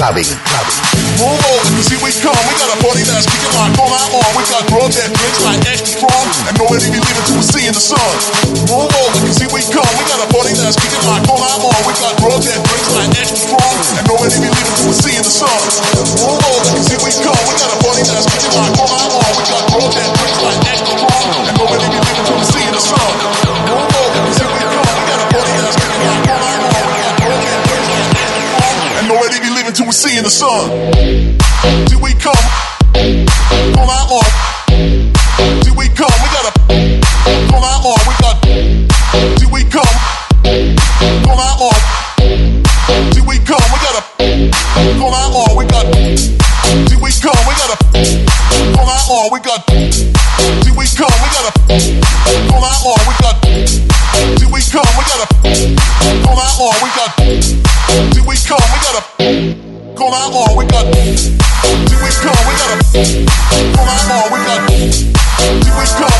Clubbing. Move over, cause here we come. We got a party that's kicking like all night long. We got girls that drinks like extra strong. And nobody be leaving till we see in the sun. Move over, cause here we come. We got a party that's kicking like all night long. We got girls that drinks like extra strong. And nobody be leaving till we see in the sun. Move over, cause here we come. We got a party that's kicking like all night long. We got girls that drinks like extra strong. And nobody be leaving till we see in the sun. Be leaving till we see in the sun. Here we come. All night long. Here we come. We got a all night long. We got. Here we come. All night long. Here we come. We got a all night long. We got. Here we come. We got a all night long. We got. Here we come. We got a all night long. We got. Here we come. We got a all night long. We got. Here we come. We got a Go out on, we got Here we come, we got a Go out on, we got Here we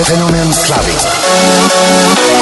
Fenomen Clubbing.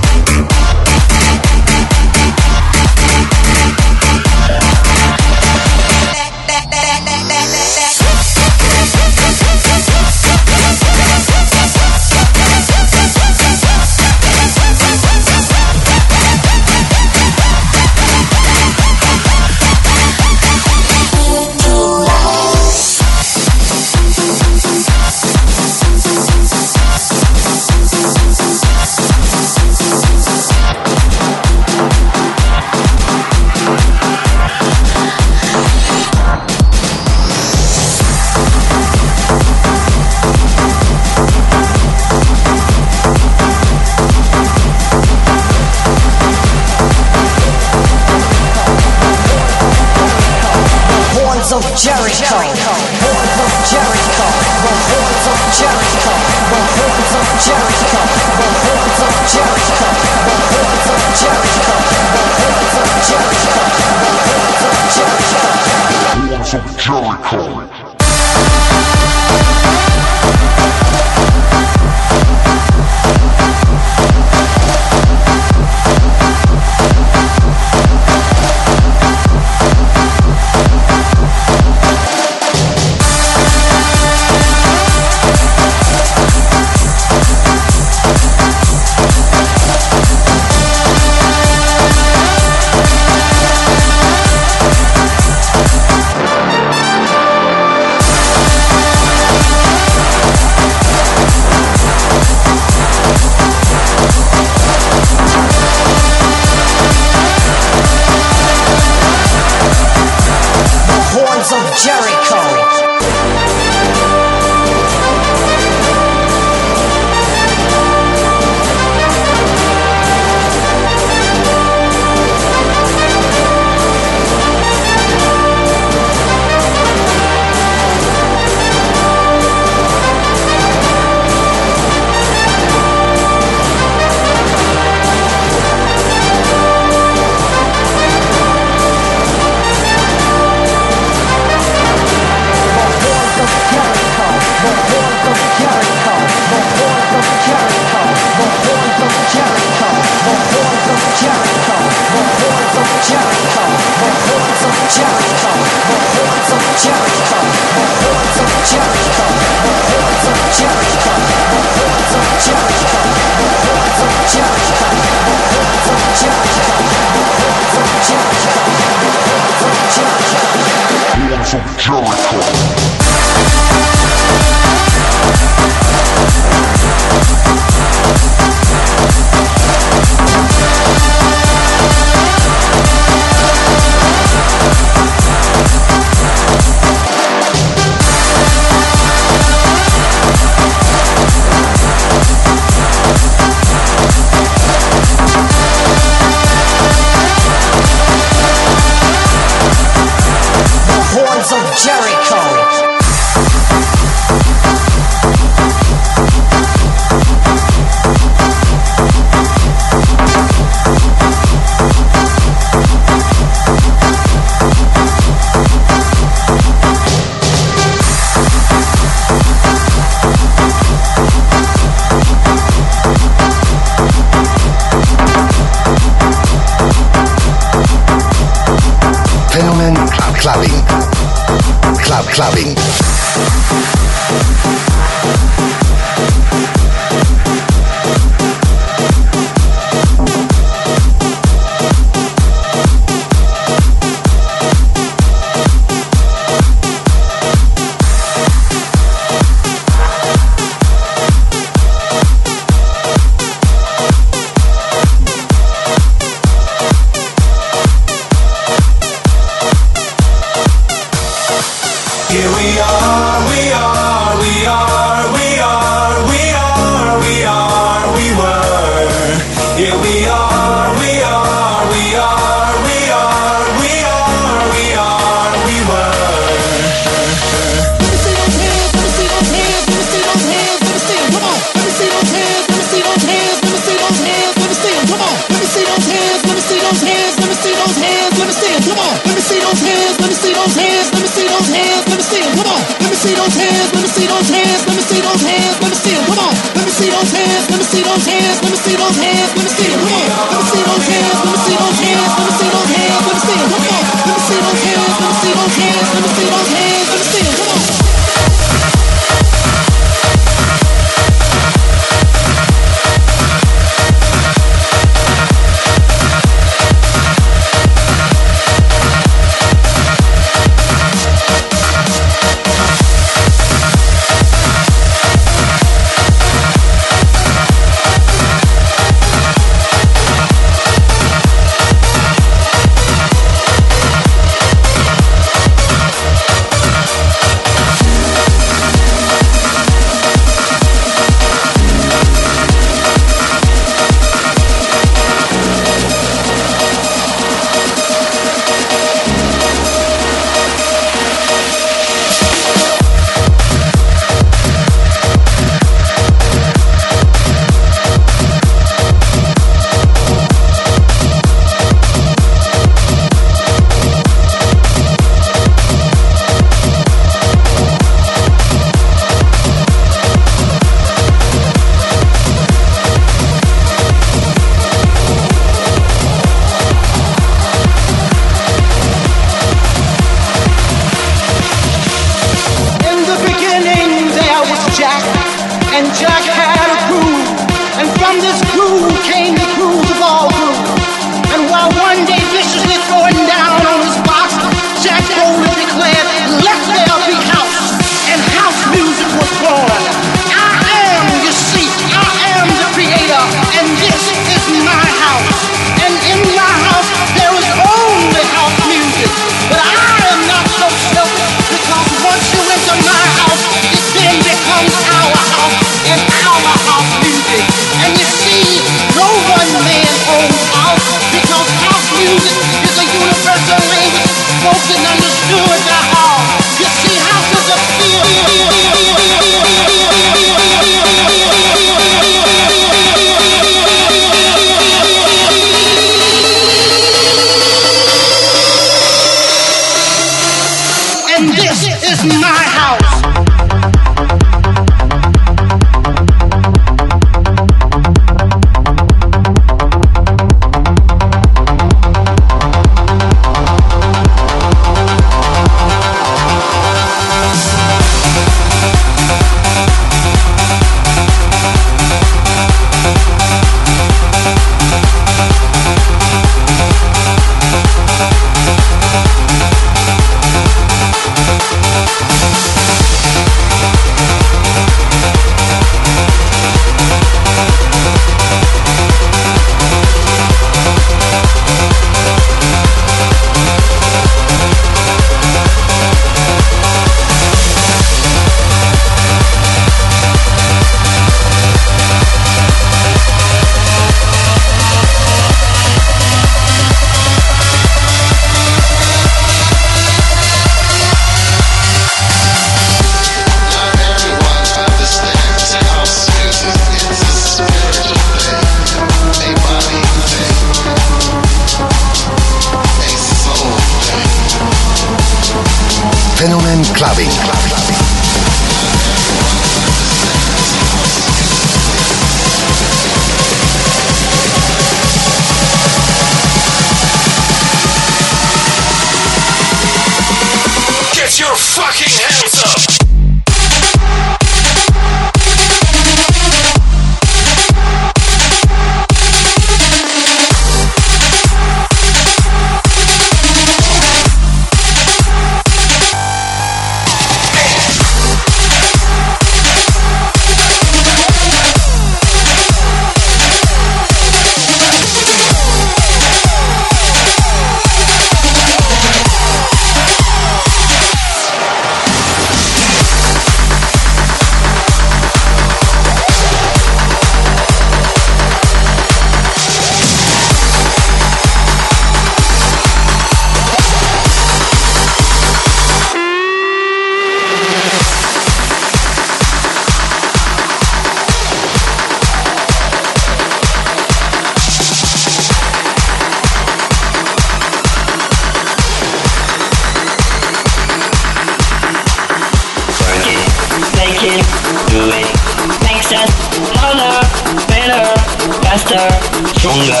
Faster, stronger,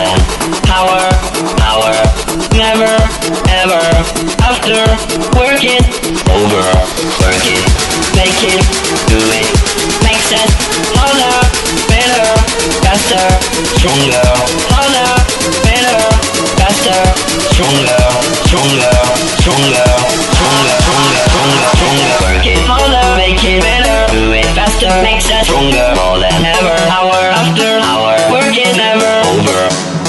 than power, power. Never, ever, after, work it, over, work it, make. Makes us harder, better, faster, stronger, harder, makes us stronger, more than ever. Hour after hour, work it never over.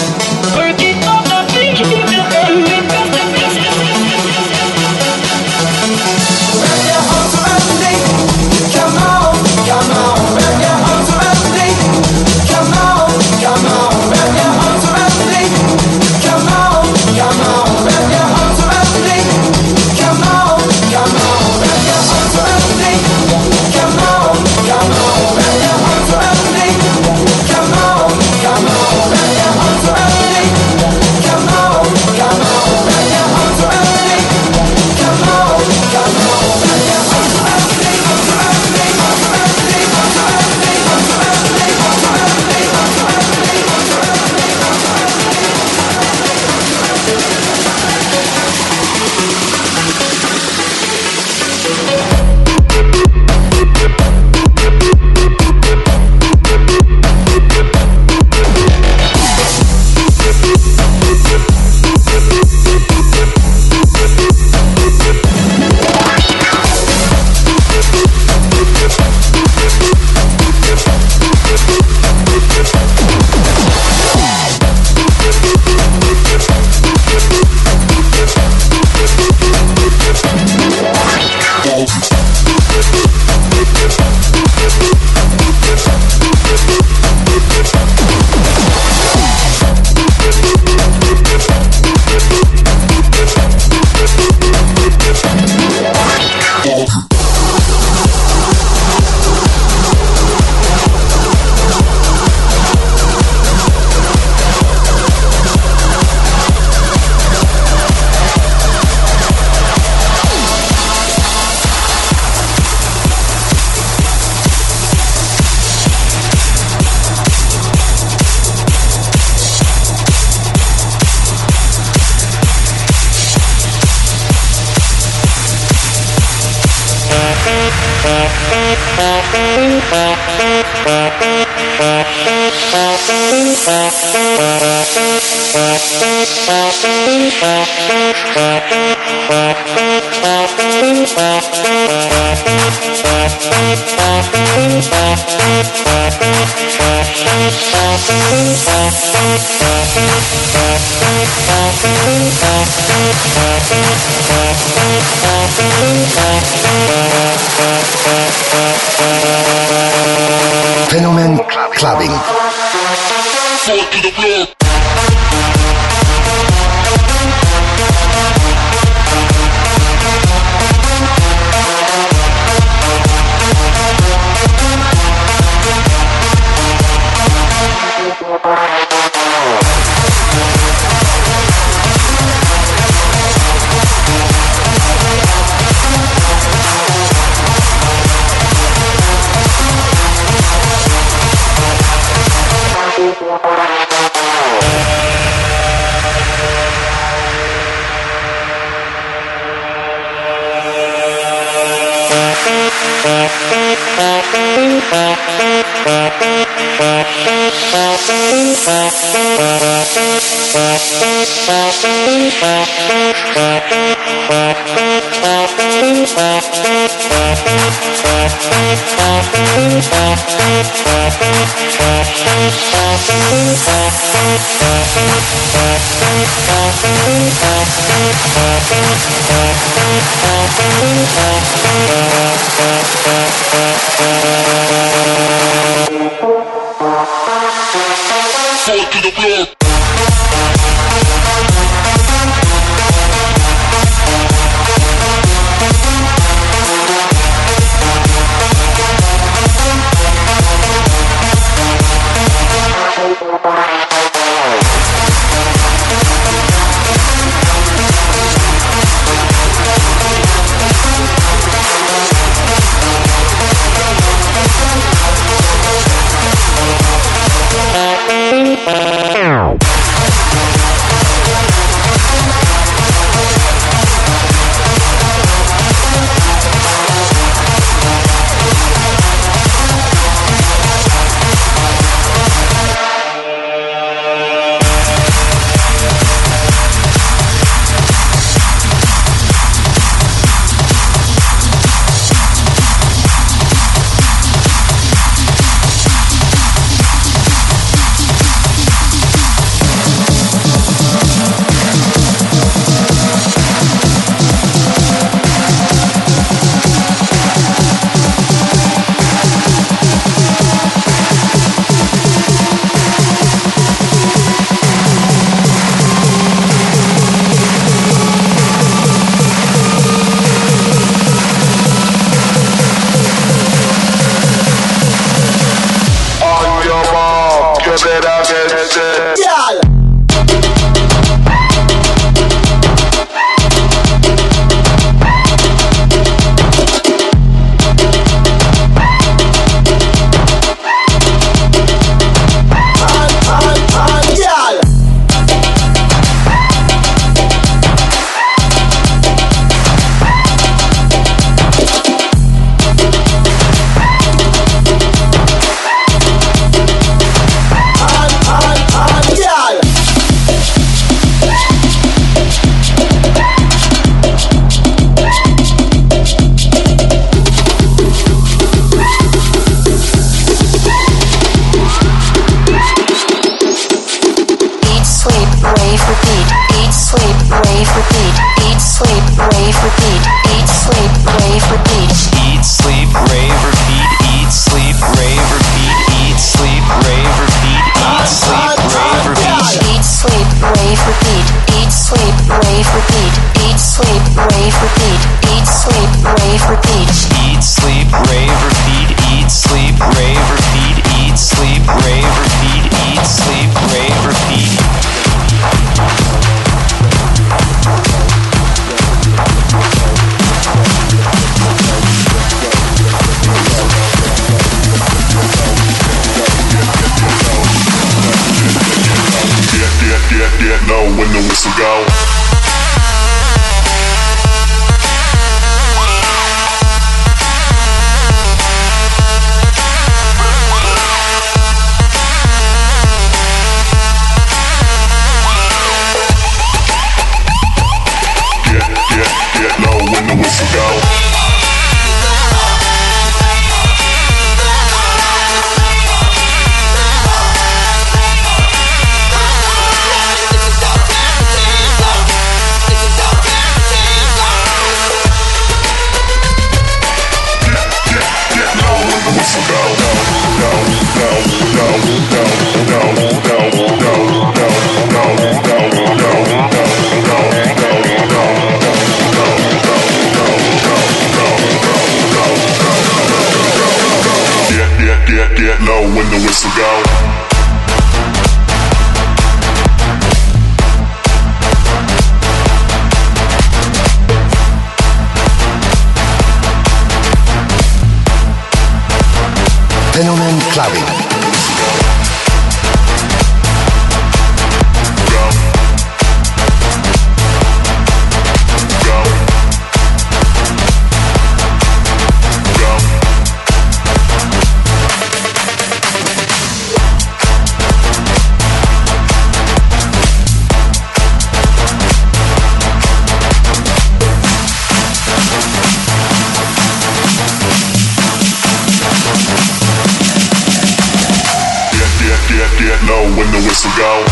Whistle go.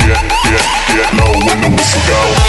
Get, get, get low when the whistle go.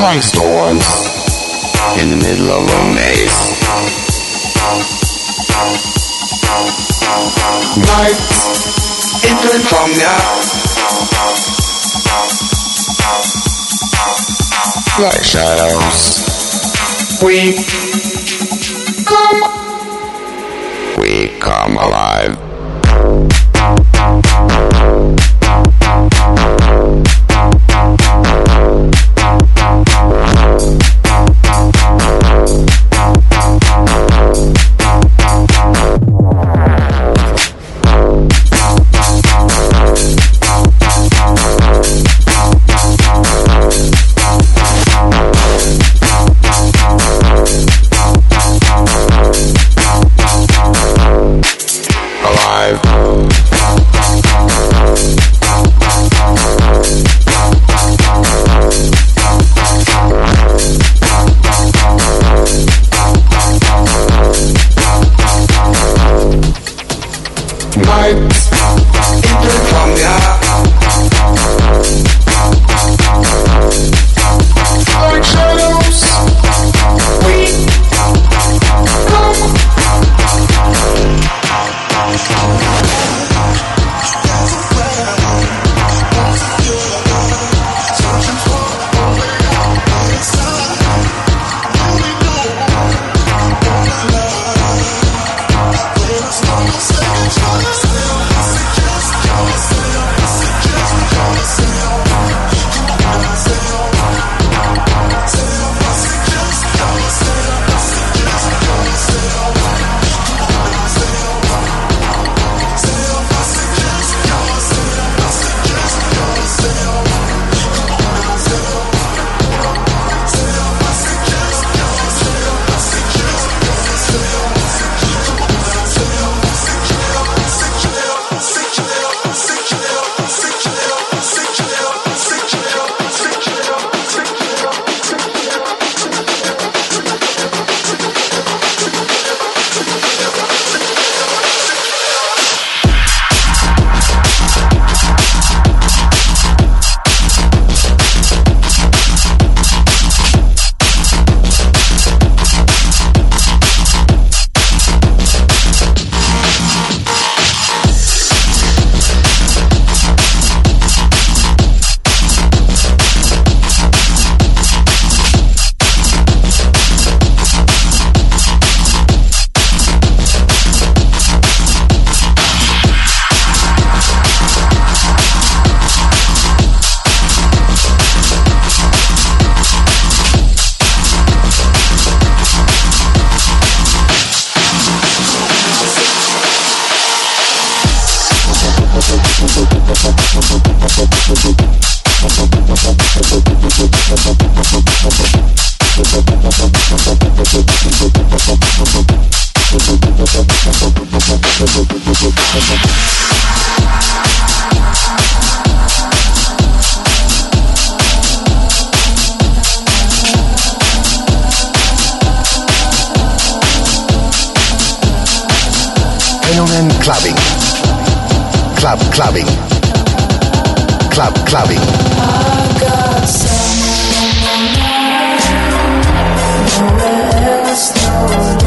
Like storms in the middle of a maze. Lights in California. Like shadows. We come, we come alive. Fenomen Clubbing. Club Clubbing. Club Clubbing. I've got someone else,